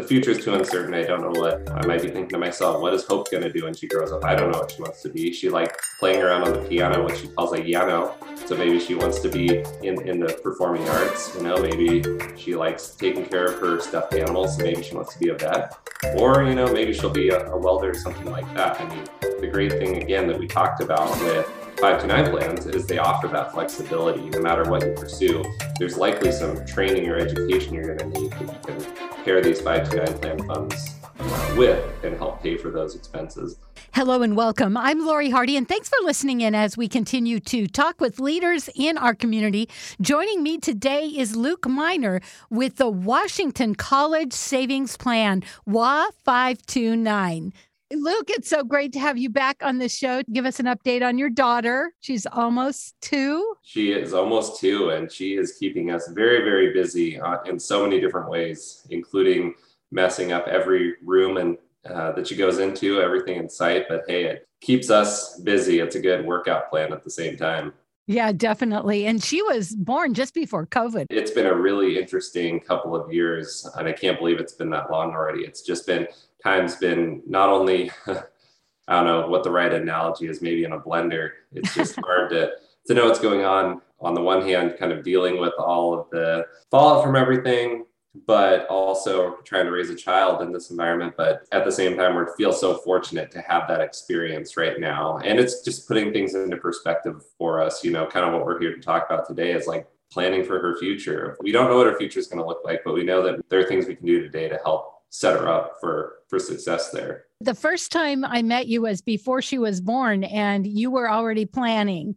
the future is too uncertain. I don't know what I might be thinking to myself. What is Hope going to do when she grows up? I don't know what she wants to be. She like playing around on the piano, what she calls a piano. So maybe she wants to be in, in the performing arts. You know, maybe she likes taking care of her stuffed animals. So maybe she wants to be a vet, or you know, maybe she'll be a, a welder or something like that. I mean, the great thing again that we talked about with 529 plans is they offer that flexibility no matter what you pursue. There's likely some training or education you're going to need that you can pair these 529 plan funds uh, with and help pay for those expenses. Hello and welcome. I'm Lori Hardy, and thanks for listening in as we continue to talk with leaders in our community. Joining me today is Luke Minor with the Washington College Savings Plan, WA 529. Luke, it's so great to have you back on the show. Give us an update on your daughter. She's almost two. She is almost two, and she is keeping us very, very busy uh, in so many different ways, including messing up every room and uh, that she goes into, everything in sight. But hey, it keeps us busy. It's a good workout plan at the same time. Yeah, definitely. And she was born just before COVID. It's been a really interesting couple of years, and I can't believe it's been that long already. It's just been time's been not only I don't know what the right analogy is, maybe in a blender. It's just hard to to know what's going on. On the one hand, kind of dealing with all of the fallout from everything, but also trying to raise a child in this environment. But at the same time, we feel so fortunate to have that experience right now. And it's just putting things into perspective for us. You know, kind of what we're here to talk about today is like planning for her future. We don't know what her future is going to look like, but we know that there are things we can do today to help set her up for for success there. The first time I met you was before she was born, and you were already planning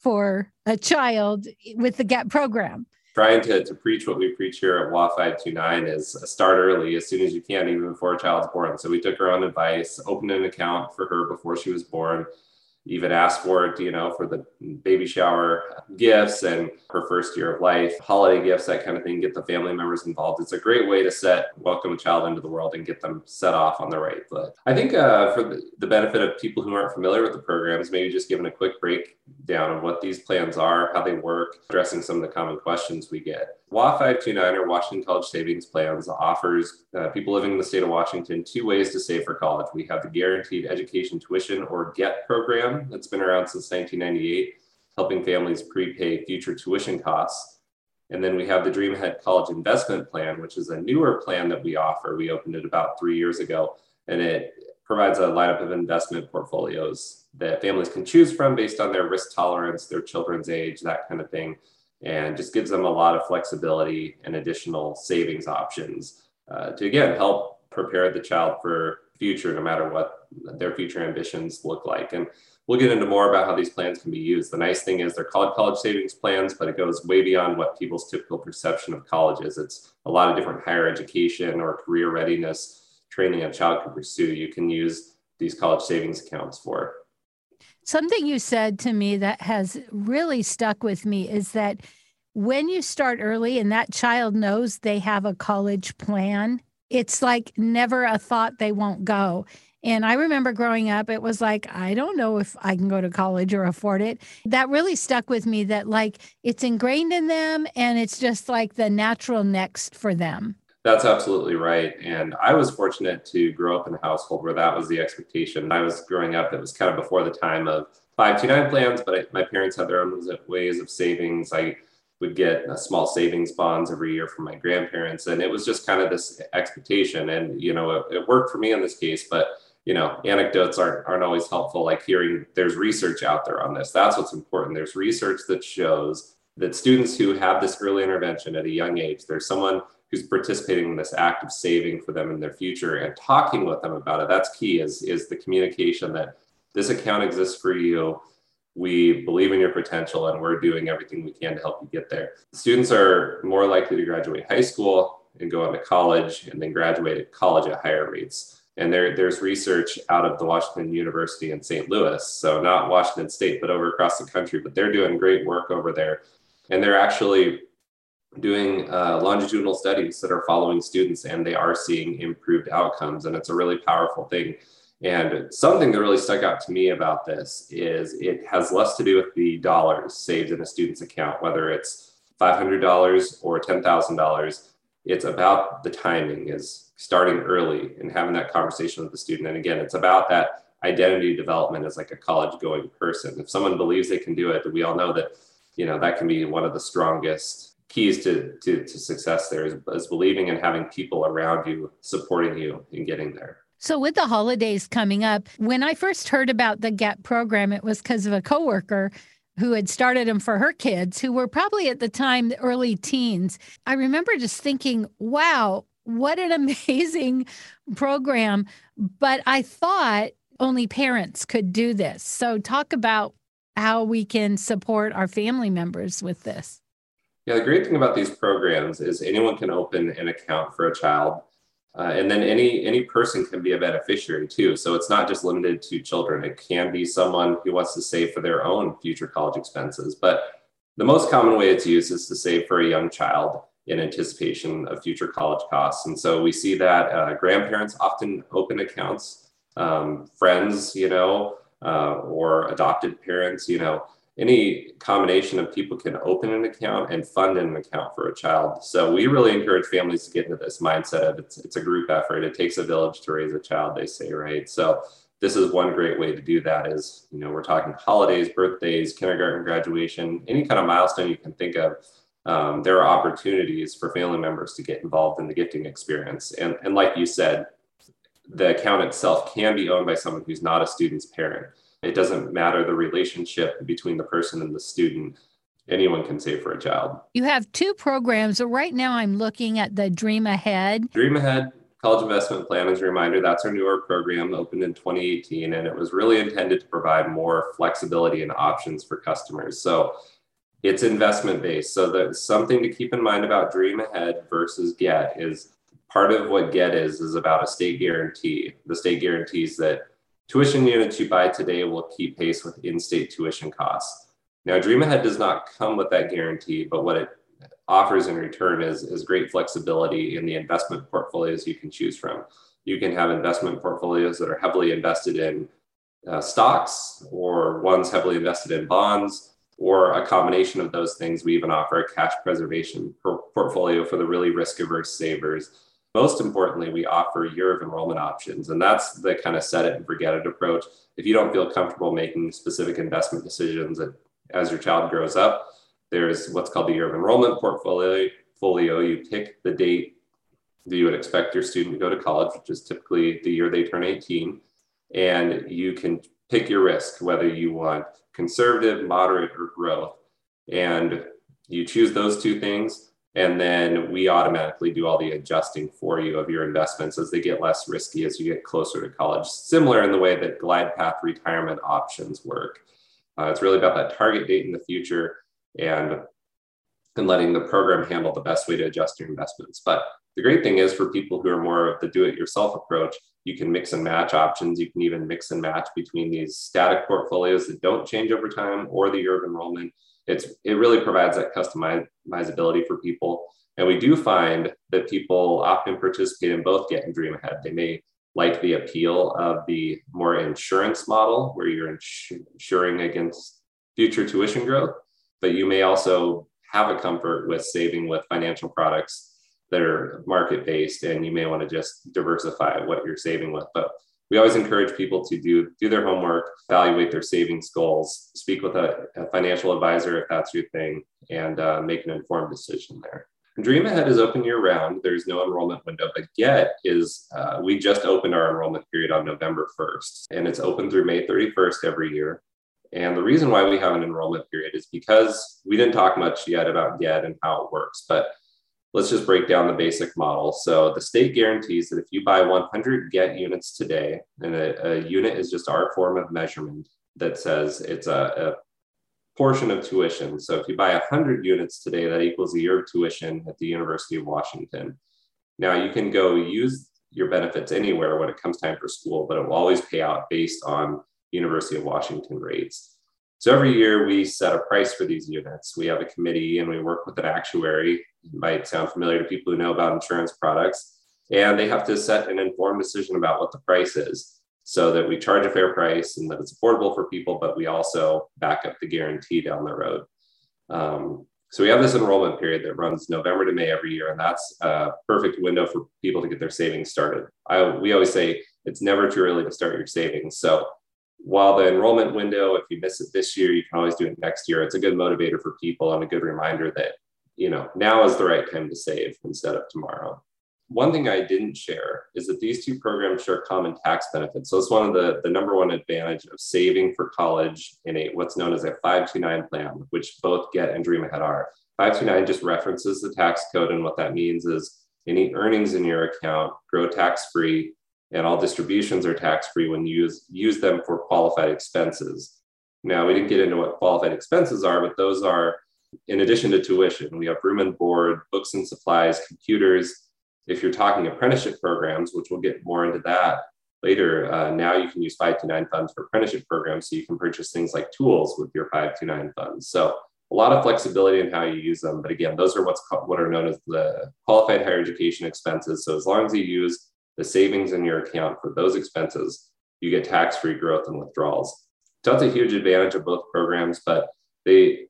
for a child with the GET program. Trying to, to preach what we preach here at WA 529 is start early as soon as you can, even before a child's born. So we took her own advice, opened an account for her before she was born, even asked for it, you know, for the baby shower gifts and her first year of life, holiday gifts, that kind of thing, get the family members involved. It's a great way to set, welcome a child into the world and get them set off on the right foot. I think uh, for the, the benefit of people who aren't familiar with the programs, maybe just giving a quick breakdown of what these plans are, how they work, addressing some of the common questions we get. WA 529 or Washington College Savings Plans offers uh, people living in the state of Washington two ways to save for college. We have the Guaranteed Education Tuition or GET program that's been around since 1998, helping families prepay future tuition costs. And then we have the Dream Ahead College Investment Plan, which is a newer plan that we offer. We opened it about three years ago, and it provides a lineup of investment portfolios that families can choose from based on their risk tolerance, their children's age, that kind of thing and just gives them a lot of flexibility and additional savings options uh, to again help prepare the child for future no matter what their future ambitions look like. And we'll get into more about how these plans can be used. The nice thing is they're called college savings plans but it goes way beyond what people's typical perception of college is. It's a lot of different higher education or career readiness training a child can pursue. You can use these college savings accounts for Something you said to me that has really stuck with me is that when you start early and that child knows they have a college plan, it's like never a thought they won't go. And I remember growing up, it was like, I don't know if I can go to college or afford it. That really stuck with me that, like, it's ingrained in them and it's just like the natural next for them. That's absolutely right. And I was fortunate to grow up in a household where that was the expectation. I was growing up, it was kind of before the time of 529 plans, but I, my parents had their own ways of savings. I would get uh, small savings bonds every year from my grandparents. And it was just kind of this expectation. And, you know, it, it worked for me in this case, but you know, anecdotes aren't, aren't always helpful. Like hearing there's research out there on this. That's what's important. There's research that shows that students who have this early intervention at a young age, there's someone who's participating in this act of saving for them in their future and talking with them about it. That's key is, is the communication that this account exists for you. We believe in your potential and we're doing everything we can to help you get there. Students are more likely to graduate high school and go on to college and then graduate at college at higher rates. And there, there's research out of the Washington University in St. Louis. So not Washington State, but over across the country. But they're doing great work over there. And they're actually doing uh, longitudinal studies that are following students and they are seeing improved outcomes and it's a really powerful thing and something that really stuck out to me about this is it has less to do with the dollars saved in a student's account whether it's $500 or $10000 it's about the timing is starting early and having that conversation with the student. And again, it's about that identity development as like a college going person. If someone believes they can do it, we all know that, you know, that can be one of the strongest keys to, to, to success there is, is believing and having people around you supporting you in getting there. So, with the holidays coming up, when I first heard about the GET program, it was because of a coworker who had started them for her kids, who were probably at the time early teens. I remember just thinking, wow, what an amazing program. But I thought only parents could do this. So, talk about how we can support our family members with this. Yeah, the great thing about these programs is anyone can open an account for a child uh, and then any any person can be a beneficiary too. So it's not just limited to children. It can be someone who wants to save for their own future college expenses. But the most common way it's used is to save for a young child in anticipation of future college costs. And so we see that uh, grandparents often open accounts, um, friends, you know, uh, or adopted parents, you know, any combination of people can open an account and fund an account for a child. So we really encourage families to get into this mindset of it's, it's a group effort. It takes a village to raise a child, they say, right? So this is one great way to do that is, you know, we're talking holidays, birthdays, kindergarten graduation, any kind of milestone you can think of. Um, there are opportunities for family members to get involved in the gifting experience. And, and like you said, the account itself can be owned by someone who's not a student's parent. It doesn't matter the relationship between the person and the student. Anyone can save for a child. You have two programs. Right now, I'm looking at the Dream Ahead. Dream Ahead College Investment Plan, as a reminder, that's our newer program, opened in 2018, and it was really intended to provide more flexibility and options for customers. So it's investment based. So there's something to keep in mind about Dream Ahead versus Get is part of what Get is is about a state guarantee. The state guarantees that Tuition units you buy today will keep pace with in-state tuition costs. Now, Dream Ahead does not come with that guarantee, but what it offers in return is, is great flexibility in the investment portfolios you can choose from. You can have investment portfolios that are heavily invested in uh, stocks or ones heavily invested in bonds or a combination of those things. We even offer a cash preservation portfolio for the really risk averse savers most importantly, we offer year of enrollment options. And that's the kind of set it and forget it approach. If you don't feel comfortable making specific investment decisions as your child grows up, there's what's called the year of enrollment portfolio. Folio. You pick the date that you would expect your student to go to college, which is typically the year they turn 18. And you can pick your risk, whether you want conservative, moderate, or growth. And you choose those two things and then we automatically do all the adjusting for you of your investments as they get less risky as you get closer to college, similar in the way that glide path retirement options work. Uh, it's really about that target date in the future and, and letting the program handle the best way to adjust your investments. But the great thing is for people who are more of the do it yourself approach, you can mix and match options. You can even mix and match between these static portfolios that don't change over time or the year of enrollment it's it really provides that customizability for people. And we do find that people often participate in both Get and Dream Ahead. They may like the appeal of the more insurance model where you're insuring against future tuition growth, but you may also have a comfort with saving with financial products that are market based and you may want to just diversify what you're saving with. But we always encourage people to do do their homework, evaluate their savings goals, speak with a, a financial advisor if that's your thing, and uh, make an informed decision there. Dream Ahead is open year round. There's no enrollment window, but Get is, uh, we just opened our enrollment period on November 1st, and it's open through May 31st every year. And the reason why we have an enrollment period is because we didn't talk much yet about Get and how it works, but let's just break down the basic model. So the state guarantees that if you buy 100 get units today, and a, a unit is just our form of measurement that says it's a, a, portion of tuition. So if you buy 100 units today, that equals a year of tuition at the University of Washington. Now you can go use your benefits anywhere when it comes time for school, but it will always pay out based on University of Washington rates. So every year we set a price for these units. We have a committee and we work with an actuary. Might sound familiar to people who know about insurance products. And they have to set an informed decision about what the price is so that we charge a fair price and that it's affordable for people, but we also back up the guarantee down the road. Um, So we have this enrollment period that runs November to May every year, and that's a perfect window for people to get their savings started. I, we always say it's never too early to start your savings. So while the enrollment window, if you miss it this year, you can always do it next year. It's a good motivator for people and a good reminder that, you know, now is the right time to save instead of tomorrow. One thing I didn't share is that these two programs share common tax benefits. So it's one of the, the number one advantage of saving for college in a what's known as a 529 plan, which both Get and Dream Ahead are. 529 just references the tax code, and what that means is any earnings in your account grow tax free, and all distributions are tax free when you use, use them for qualified expenses. Now, we didn't get into what qualified expenses are, but those are in addition to tuition. We have room and board, books and supplies, computers, if you're talking apprenticeship programs, which we'll get more into that later, uh, now you can use 529 funds for apprenticeship programs. So you can purchase things like tools with your 529 funds. So a lot of flexibility in how you use them. But again, those are what's what are known as the qualified higher education expenses. So as long as you use the savings in your account for those expenses, you get tax-free growth and withdrawals. So that's a huge advantage of both programs, but they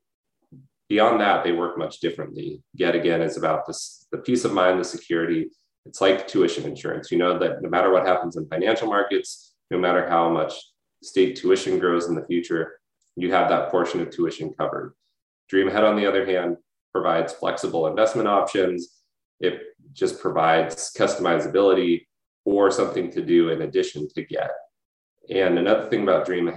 beyond that, they work much differently. Yet again, it's about this, the peace of mind, the security. It's like tuition insurance. You know that no matter what happens in financial markets, no matter how much state tuition grows in the future, you have that portion of tuition covered. Dream Ahead, on the other hand, provides flexible investment options. It just provides customizability or something to do in addition to get. And another thing about Dream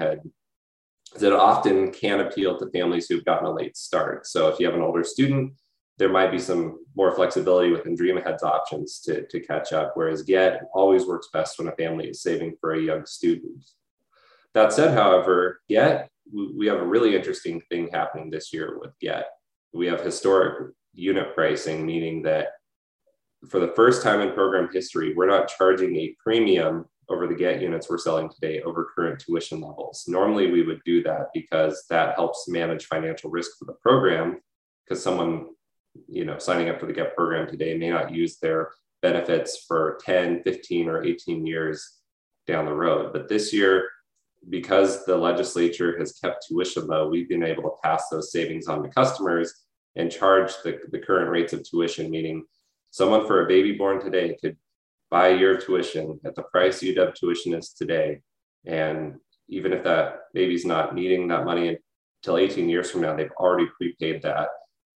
It often can appeal to families who've gotten a late start. So if you have an older student, there might be some more flexibility within Dream Ahead's options to, to catch up, whereas Get always works best when a family is saving for a young student. That said, however, Get, we have a really interesting thing happening this year with Get. We have historic unit pricing, meaning that for the first time in program history, we're not charging a premium over the get units we're selling today over current tuition levels. Normally, we would do that because that helps manage financial risk for the program because someone you know signing up for the get program today may not use their benefits for 10 15 or 18 years down the road but this year because the legislature has kept tuition low we've been able to pass those savings on to customers and charge the, the current rates of tuition meaning someone for a baby born today could buy of tuition at the price UW tuition is today. And even if that baby's not needing that money until 18 years from now, they've already prepaid that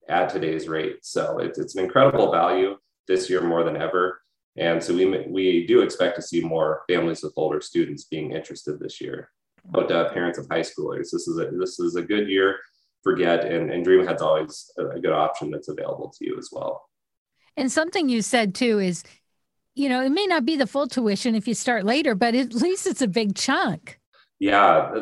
at today's rate. So it's, it's an incredible value this year more than ever. And so we, we do expect to see more families with older students being interested this year. But uh, parents of high schoolers, this is a, this is a good year for Get, and, and Dream Ahead's always a good option that's available to you as well. And something you said too is you know, it may not be the full tuition if you start later, but at least it's a big chunk. Yeah,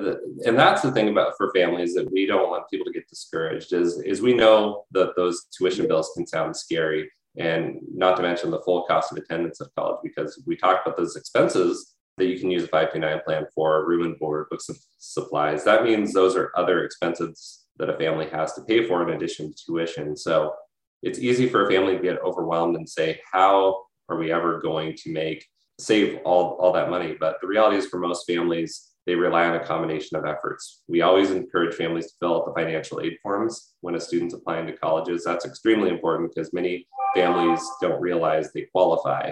and that's the thing about for families that we don't want people to get discouraged is is we know that those tuition bills can sound scary. And not to mention the full cost of attendance at college because we talk about those expenses that you can use a 529 plan for room and board books and supplies. That means those are other expenses that a family has to pay for in addition to tuition. So it's easy for a family to get overwhelmed and say how are we ever going to make save all, all that money? But the reality is for most families, they rely on a combination of efforts. We always encourage families to fill out the financial aid forms when a student's applying to colleges. That's extremely important because many families don't realize they qualify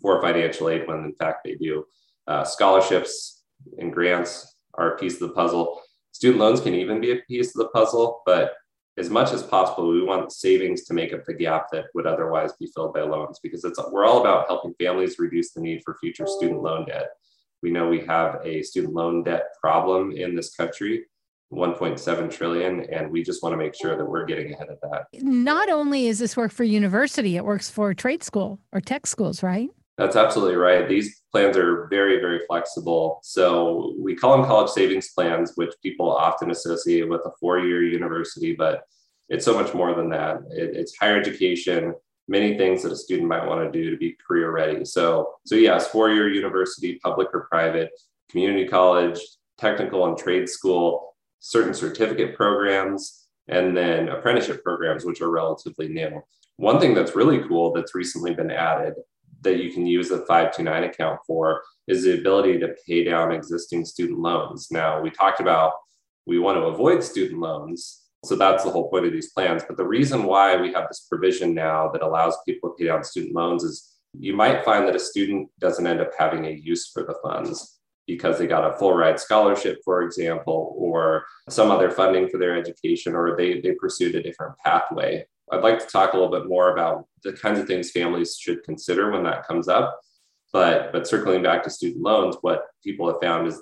for financial aid when in fact they do. Uh, scholarships and grants are a piece of the puzzle. Student loans can even be a piece of the puzzle, but as much as possible, we want savings to make up the gap that would otherwise be filled by loans because it's we're all about helping families reduce the need for future student loan debt. We know we have a student loan debt problem in this country, 1.7 trillion, and we just want to make sure that we're getting ahead of that. Not only is this work for university, it works for trade school or tech schools, right? That's absolutely right. These plans are very, very flexible. So we call them college savings plans, which people often associate with a four year university, but it's so much more than that. It, it's higher education, many things that a student might want to do to be career ready. So, so yes, four year university, public or private, community college, technical and trade school, certain certificate programs, and then apprenticeship programs, which are relatively new. One thing that's really cool that's recently been added that you can use the 529 account for is the ability to pay down existing student loans. Now, we talked about we want to avoid student loans. So that's the whole point of these plans. But the reason why we have this provision now that allows people to pay down student loans is you might find that a student doesn't end up having a use for the funds because they got a full ride scholarship, for example, or some other funding for their education, or they, they pursued a different pathway. I'd like to talk a little bit more about the kinds of things families should consider when that comes up. But, but circling back to student loans, what people have found is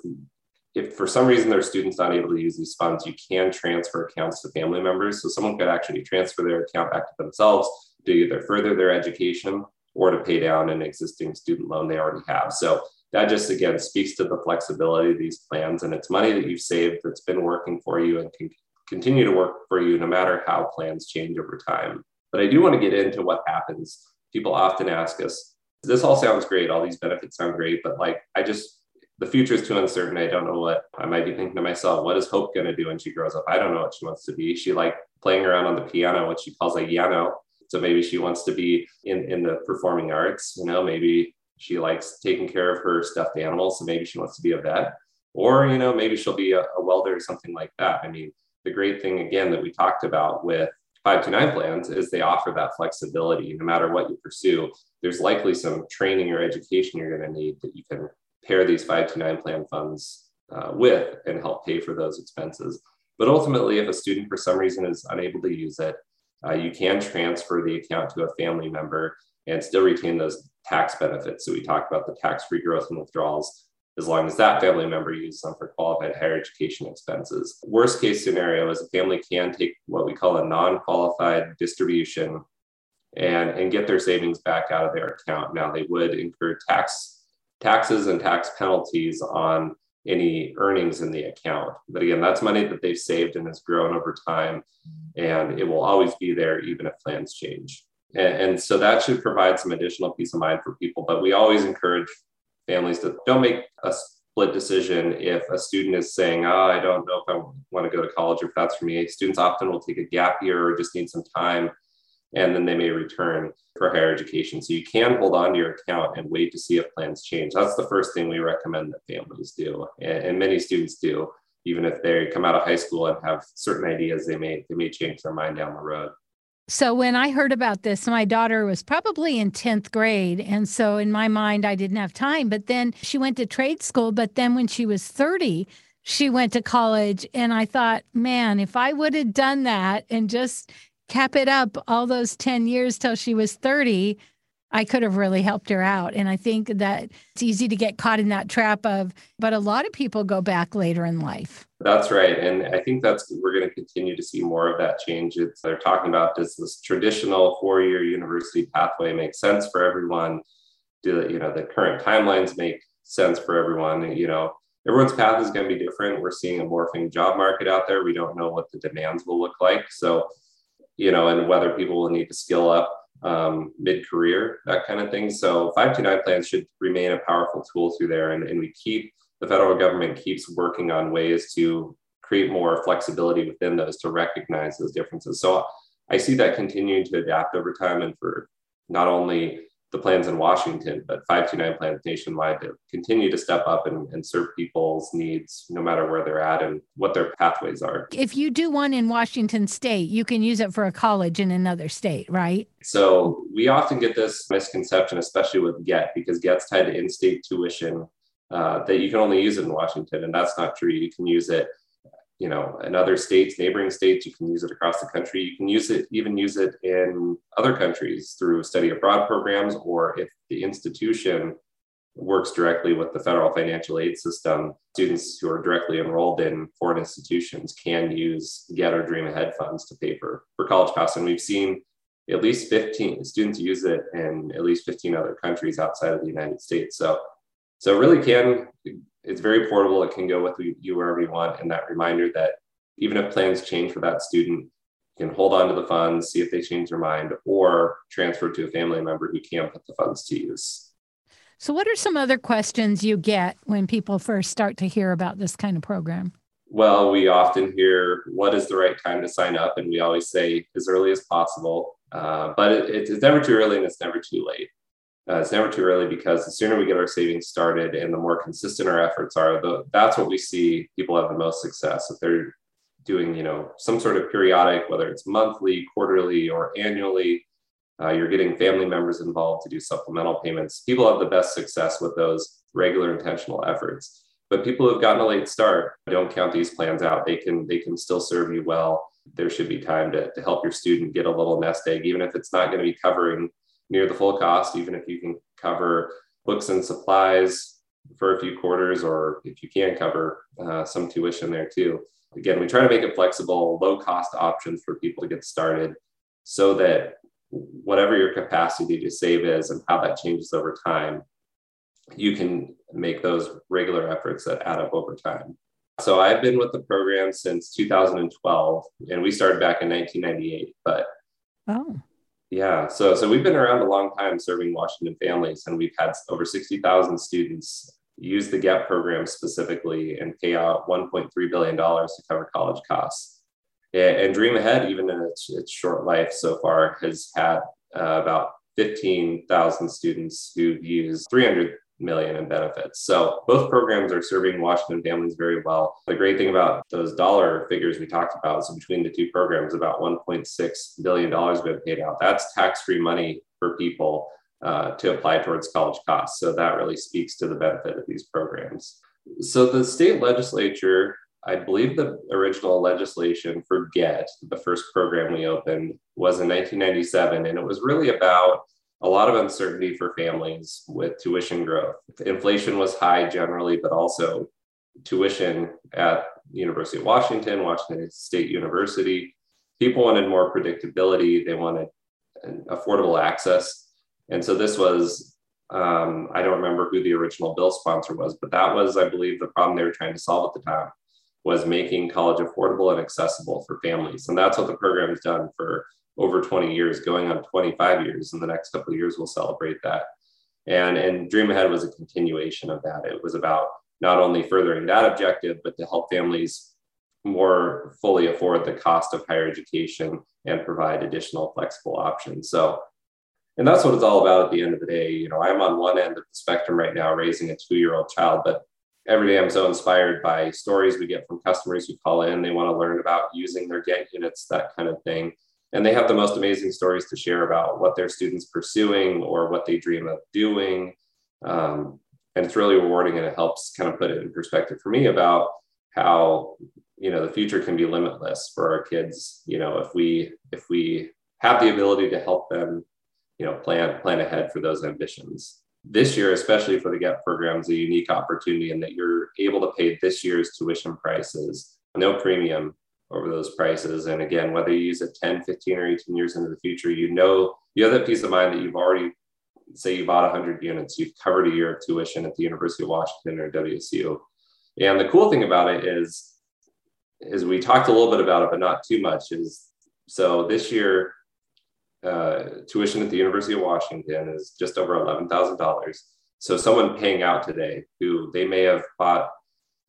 if for some reason their students not able to use these funds, you can transfer accounts to family members. So someone could actually transfer their account back to themselves to either further their education or to pay down an existing student loan they already have. So that just again speaks to the flexibility of these plans and it's money that you've saved that's been working for you and can continue to work for you no matter how plans change over time. But I do want to get into what happens. People often ask us, this all sounds great, all these benefits sound great, but like I just the future is too uncertain. I don't know what I might be thinking to myself. What is Hope going to do when she grows up? I don't know what she wants to be. She like playing around on the piano, what she calls a piano. So maybe she wants to be in, in the performing arts, you know, maybe she likes taking care of her stuffed animals. So maybe she wants to be a vet or, you know, maybe she'll be a, a welder or something like that. I mean, the great thing again that we talked about with 529 plans is they offer that flexibility no matter what you pursue. There's likely some training or education you're going to need that you can pair these 529 plan funds uh, with and help pay for those expenses. But ultimately, if a student for some reason is unable to use it, uh, you can transfer the account to a family member and still retain those tax benefits. So we talked about the tax-free growth and withdrawals as long as that family member uses them for qualified higher education expenses. Worst case scenario is a family can take what we call a non-qualified distribution and, and get their savings back out of their account. Now they would incur tax taxes and tax penalties on any earnings in the account. But again, that's money that they've saved and has grown over time, and it will always be there even if plans change. And, and, so that should provide some additional peace of mind for people. But we always encourage families to don't make a split decision if a student is saying, oh, I don't know if I want to go to college or if that's for me. Students often will take a gap year or just need some time and then they may return for higher education. So you can hold on to your account and wait to see if plans change. That's the first thing we recommend that families do, and, and many students do. Even if they come out of high school and have certain ideas, they may they may change their mind down the road. So when I heard about this, my daughter was probably in 10th grade. And so in my mind, I didn't have time. But then she went to trade school. But then when she was 30, she went to college. And I thought, man, if I would have done that and just cap it up all those 10 years till she was 30, I could have really helped her out. And I think that it's easy to get caught in that trap of, but a lot of people go back later in life. That's right. And I think that's, we're going to continue to see more of that change. It's, they're talking about does this traditional four year university pathway make sense for everyone? Do, you know, the current timelines make sense for everyone? You know, everyone's path is going to be different. We're seeing a morphing job market out there. We don't know what the demands will look like. So you know, and whether people will need to skill up um, mid career, that kind of thing. So 529 plans should remain a powerful tool through there. And, and we keep, the federal government keeps working on ways to create more flexibility within those to recognize those differences. So I see that continuing to adapt over time and for not only the plans in Washington, but 529 plans nationwide to continue to step up and, and, serve people's needs no matter where they're at and what their pathways are. If you do one in Washington state, you can use it for a college in another state, right? So we often get this misconception, especially with GET, because GET's tied to in state tuition, uh, that you can only use it in Washington. And that's not true. You can use it you know in other states neighboring states you can use it across the country. You can use it even use it in other countries through study abroad programs or if the institution works directly with the federal financial aid system students who are directly enrolled in foreign institutions can use get or dream ahead funds to pay for, for college costs. And we've seen at least 15 students use it in at least 15 other countries outside of the united states. So so really can it's very portable. It can go with you wherever you want. And that reminder that even if plans change for that student, you can hold on to the funds, see if they change their mind, or transfer to a family member who can put the funds to use. So, what are some other questions you get when people first start to hear about this kind of program? Well, we often hear, what is the right time to sign up? And we always say as early as possible. Uh, but it, it's never too early and it's never too late. Uh, it's never too early because the sooner we get our savings started and the more consistent our efforts are, the, that's what we see people have the most success. If they're doing, you know, some sort of periodic, whether it's monthly, quarterly, or annually. Uh, you're getting family members involved to do supplemental payments. People have the best success with those regular intentional efforts. But people who've gotten a late start don't count these plans out. They can they can still serve you well. There should be time to, to help your student get a little nest egg, even if it's not going to be covering near the full cost, even if you can cover books and supplies for a few quarters, or if you can cover uh, some tuition there too. Again, we try to make it flexible, low cost options for people to get started so that whatever your capacity to save is and how that changes over time, you can make those regular efforts that add up over time. So I've been with the program since 2012, and we started back in 1998. But oh, yeah, so so we've been around a long time serving Washington families, and we've had over 60,000 students use the GET program specifically and pay out 1.3 billion dollars to cover college costs. And Dream Ahead, even in its, its short life so far, has had uh, about 15,000 students who've used 300 million in benefits. So both programs are serving Washington families very well. The great thing about those dollar figures we talked about, so between the two programs, about 1.6 billion dollars been paid out. That's tax-free money for people uh, to apply towards college costs. So that really speaks to the benefit of these programs. So the state legislature, I believe the original legislation for GET, the first program we opened, was in 1997, and it was really about a lot of uncertainty for families with tuition growth. Inflation was high generally, but also tuition at University of Washington, Washington State University. People wanted more predictability. They wanted affordable access. And so this was, um, I don't remember who the original bill sponsor was, but that was, I believe, the problem they were trying to solve at the time was making college affordable and accessible for families. And that's what the program has done for over 20 years, going on 25 years. In the next couple of years, we'll celebrate that. And, and Dream Ahead was a continuation of that. It was about not only furthering that objective, but to help families more fully afford the cost of higher education and provide additional flexible options. So, and that's what it's all about at the end of the day. You know, I'm on one end of the spectrum right now, raising a two year old child, but every day I'm so inspired by stories we get from customers who call in. They want to learn about using their GET units, that kind of thing and they have the most amazing stories to share about what their students pursuing or what they dream of doing. Um, and it's really rewarding and it helps kind of put it in perspective for me about how you know the future can be limitless for our kids. You know if we if we have the ability to help them you know plan plan ahead for those ambitions. This year especially for the get program is a unique opportunity in that you're able to pay this year's tuition prices no premium over those prices. And again, whether you use it 10, 15, or 18 years into the future, you know, you have that peace of mind that you've already, say you bought 100 units, you've covered a year of tuition at the University of Washington or WSU. And the cool thing about it is, is we talked a little bit about it, but not too much, is so this year, uh, tuition at the University of Washington is just over $11,000. So someone paying out today who they may have bought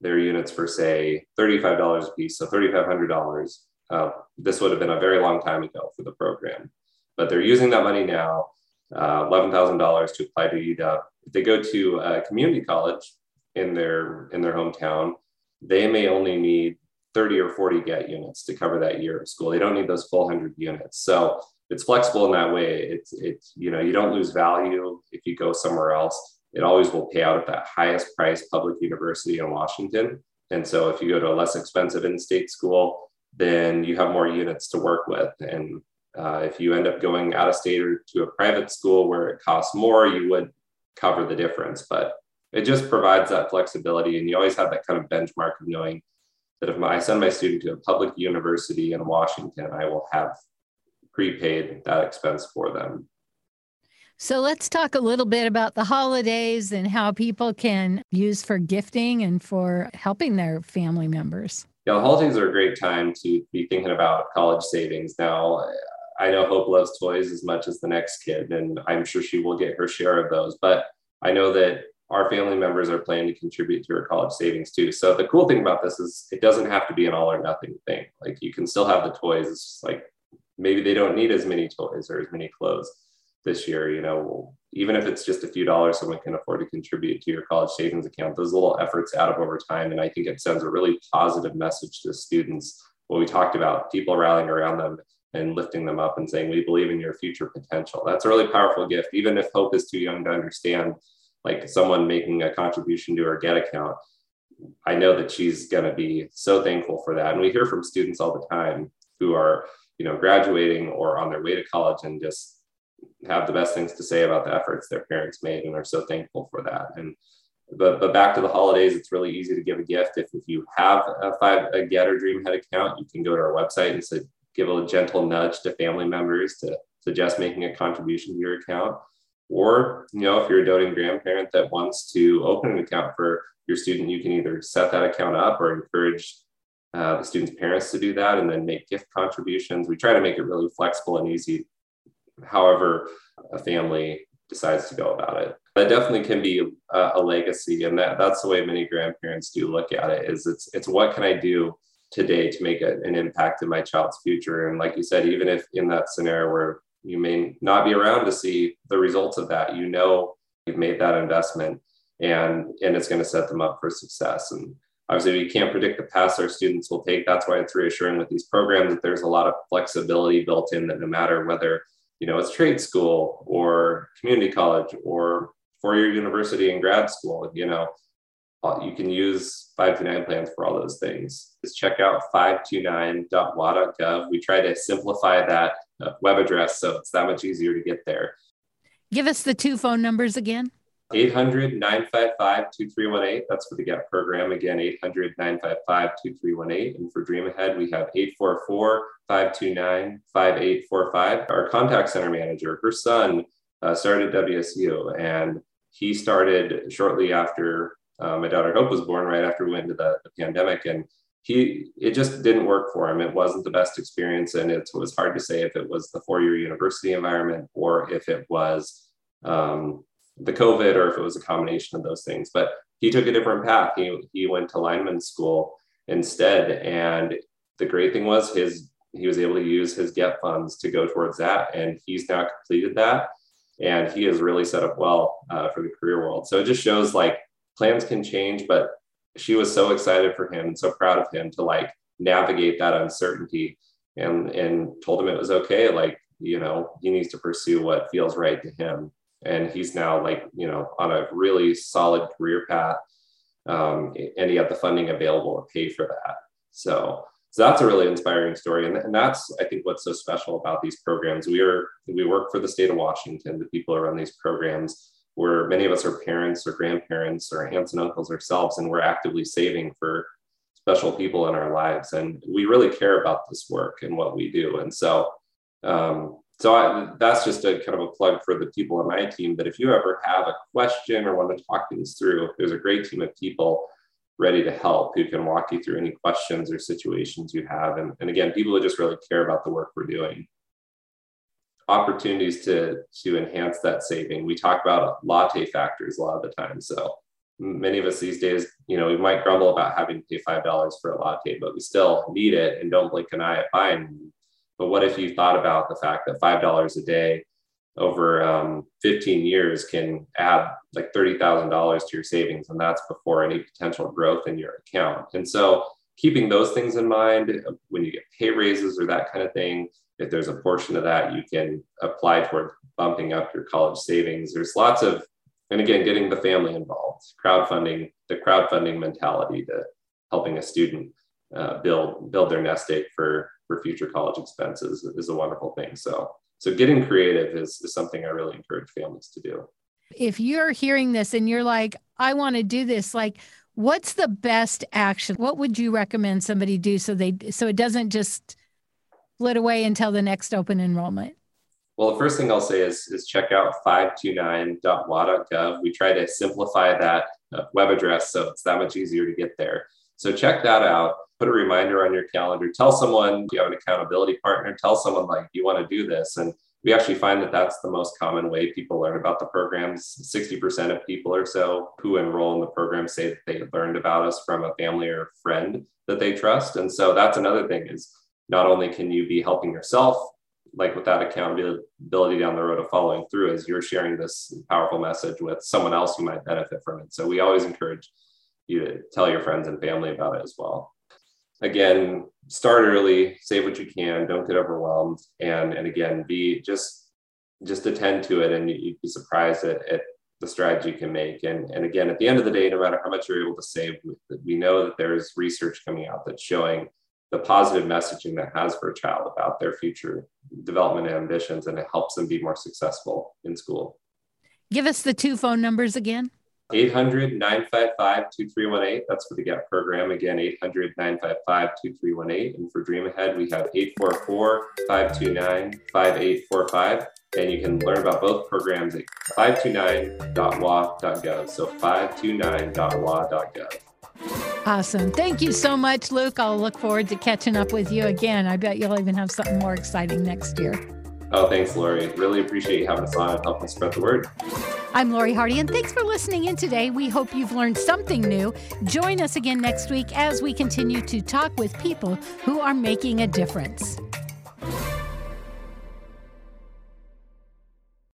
their units for say $35 a piece, so $3,500. Uh, this would have been a very long time ago for the program, but they're using that money now, uh, $11,000 to apply to UW. If they go to a community college in their in their hometown, they may only need 30 or 40 get units to cover that year of school. They don't need those full 100 units. So it's flexible in that way. It's it's you know you don't lose value if you go somewhere else it always will pay out at that highest price public university in Washington. And so if you go to a less expensive in-state school, then you have more units to work with. And uh, if you end up going out of state or to a private school where it costs more, you would cover the difference. But it just provides that flexibility. And you always have that kind of benchmark of knowing that if I send my student to a public university in Washington, I will have prepaid that expense for them. So let's talk a little bit about the holidays and how people can use for gifting and for helping their family members. Yeah, holidays are a great time to be thinking about college savings. Now, I know Hope loves toys as much as the next kid, and I'm sure she will get her share of those. But I know that our family members are planning to contribute to her college savings too. So the cool thing about this is it doesn't have to be an all or nothing thing. Like you can still have the toys. It's just like maybe they don't need as many toys or as many clothes this year, you know, even if it's just a few dollars someone can afford to contribute to your college savings account, those little efforts add up over time. And I think it sends a really positive message to students what we talked about, people rallying around them and lifting them up and saying, We believe in your future potential. That's a really powerful gift, even if hope is too young to understand, like someone making a contribution to her get account. I know that she's going to be so thankful for that. And we hear from students all the time who are, you know, graduating or on their way to college and just have the best things to say about the efforts their parents made and are so thankful for that. And but but back to the holidays, it's really easy to give a gift. If, if you have a five a Get or Dream Ahead account, you can go to our website and say, give a gentle nudge to family members to suggest making a contribution to your account. Or, you know, if you're a doting grandparent that wants to open an account for your student, you can either set that account up or encourage uh, the student's parents to do that and then make gift contributions. We try to make it really flexible and easy, however, a family decides to go about it. That definitely can be a, a legacy, and that, that's the way many grandparents do look at it. Is it's it's what can I do today to make a, an impact in my child's future? And like you said, even if in that scenario where you may not be around to see the results of that, you know you've made that investment, and and it's going to set them up for success. And obviously, we can't predict the paths our students will take. That's why it's reassuring with these programs that there's a lot of flexibility built in. That no matter whether you know it's trade school or community college or four-year university and grad school you know uh, you can use 529 plans for all those things. Just check out 529.wa.gov we try to simplify that uh, web address so it's that much easier to get there. Give us the two phone numbers again 800 955 2318. That's for the GET program. Again, 800 955 2318. And for Dream Ahead, we have 844 529 5845. Our contact center manager, her son uh, started WSU, and he started shortly after uh, my daughter Hope was born, right after we went into the, the pandemic. And he it just didn't work for him. It wasn't the best experience, and it was hard to say if it was the four-year university environment or if it was um, the COVID or if it was a combination of those things. But he took a different path. He, he went to lineman school instead. And the great thing was his he was able to use his get funds to go towards that. And he's now completed that. And he has really set up well uh, for the career world. So it just shows like plans can change, but she was so excited for him and so proud of him to like navigate that uncertainty and and told him it was okay. Like, you know, he needs to pursue what feels right to him and he's now like you know on a really solid career path. Um, and he had the funding available to pay for that. So so that's a really inspiring story. And, and that's i think what's so special about these programs. We are we work for the state of washington. The people who run these programs where many of us are parents or grandparents or aunts and uncles ourselves and we're actively saving for special people in our lives. And we really care about this work and what we do. And so um, so I, that's just a kind of a plug for the people on my team that if you ever have a question or want to talk things through, there's a great team of people ready to help who can walk you through any questions or situations you have. And, and again, people who just really care about the work we're doing. Opportunities to to enhance that saving. We talk about latte factors a lot of the time. So many of us these days, you know, we might grumble about having to pay five dollars for a latte, but we still need it and don't blink an eye at buying but what if you thought about the fact that $5 a day over um, 15 years can add like $30,000 to your savings, and that's before any potential growth in your account. And so, keeping those things in mind uh, when you get pay raises or that kind of thing, if there's a portion of that you can apply toward bumping up your college savings. There's lots of, and again, getting the family involved, crowdfunding, the crowdfunding mentality to helping a student uh, build build their nest egg for for future college expenses is a wonderful thing. So, so getting creative is, is something I really encourage families to do. If you're hearing this and you're like, I want to do this, like, what's the best action? What would you recommend somebody do so they so it doesn't just flit away until the next open enrollment? Well, the first thing I'll say is, is check out 529.wa.gov. We try to simplify that uh, web address so it's that much easier to get there. So check that out. Put a reminder on your calendar. Tell someone you have an accountability partner? Tell someone like you want to do this. And we actually find that that's the most common way people learn about the programs. 60% of people or so who enroll in the program say that they learned about us from a family or friend that they trust. And so that's another thing is not only can you be helping yourself like with that accountability down the road of following through as you're sharing this powerful message with someone else who might benefit from it. So we always encourage you tell your friends and family about it as well again, start early, save what you can, don't get overwhelmed, and and again, be just just attend to it, and you'd be surprised at, at the strides you can make. And and again, at the end of the day, no matter how much you're able to save, we know that there's research coming out that's showing the positive messaging that has for a child about their future development ambitions, and it helps them be more successful in school. Give us the two phone numbers again. 800 955 2318. That's for the GET program. Again, 800 955 2318. And for DreamAhead, we have 844 529 5845. And you can learn about both programs at 529.wa.gov. So 529.wa.gov. Awesome. Thank you so much, Luke. I'll look forward to catching up with you again. I bet you'll even have something more exciting next year. Oh, thanks, Lori. Really appreciate you having us on and helping spread the word. I'm Lori Hardy, and thanks for listening in today. We hope you've learned something new. Join us again next week as we continue to talk with people who are making a difference.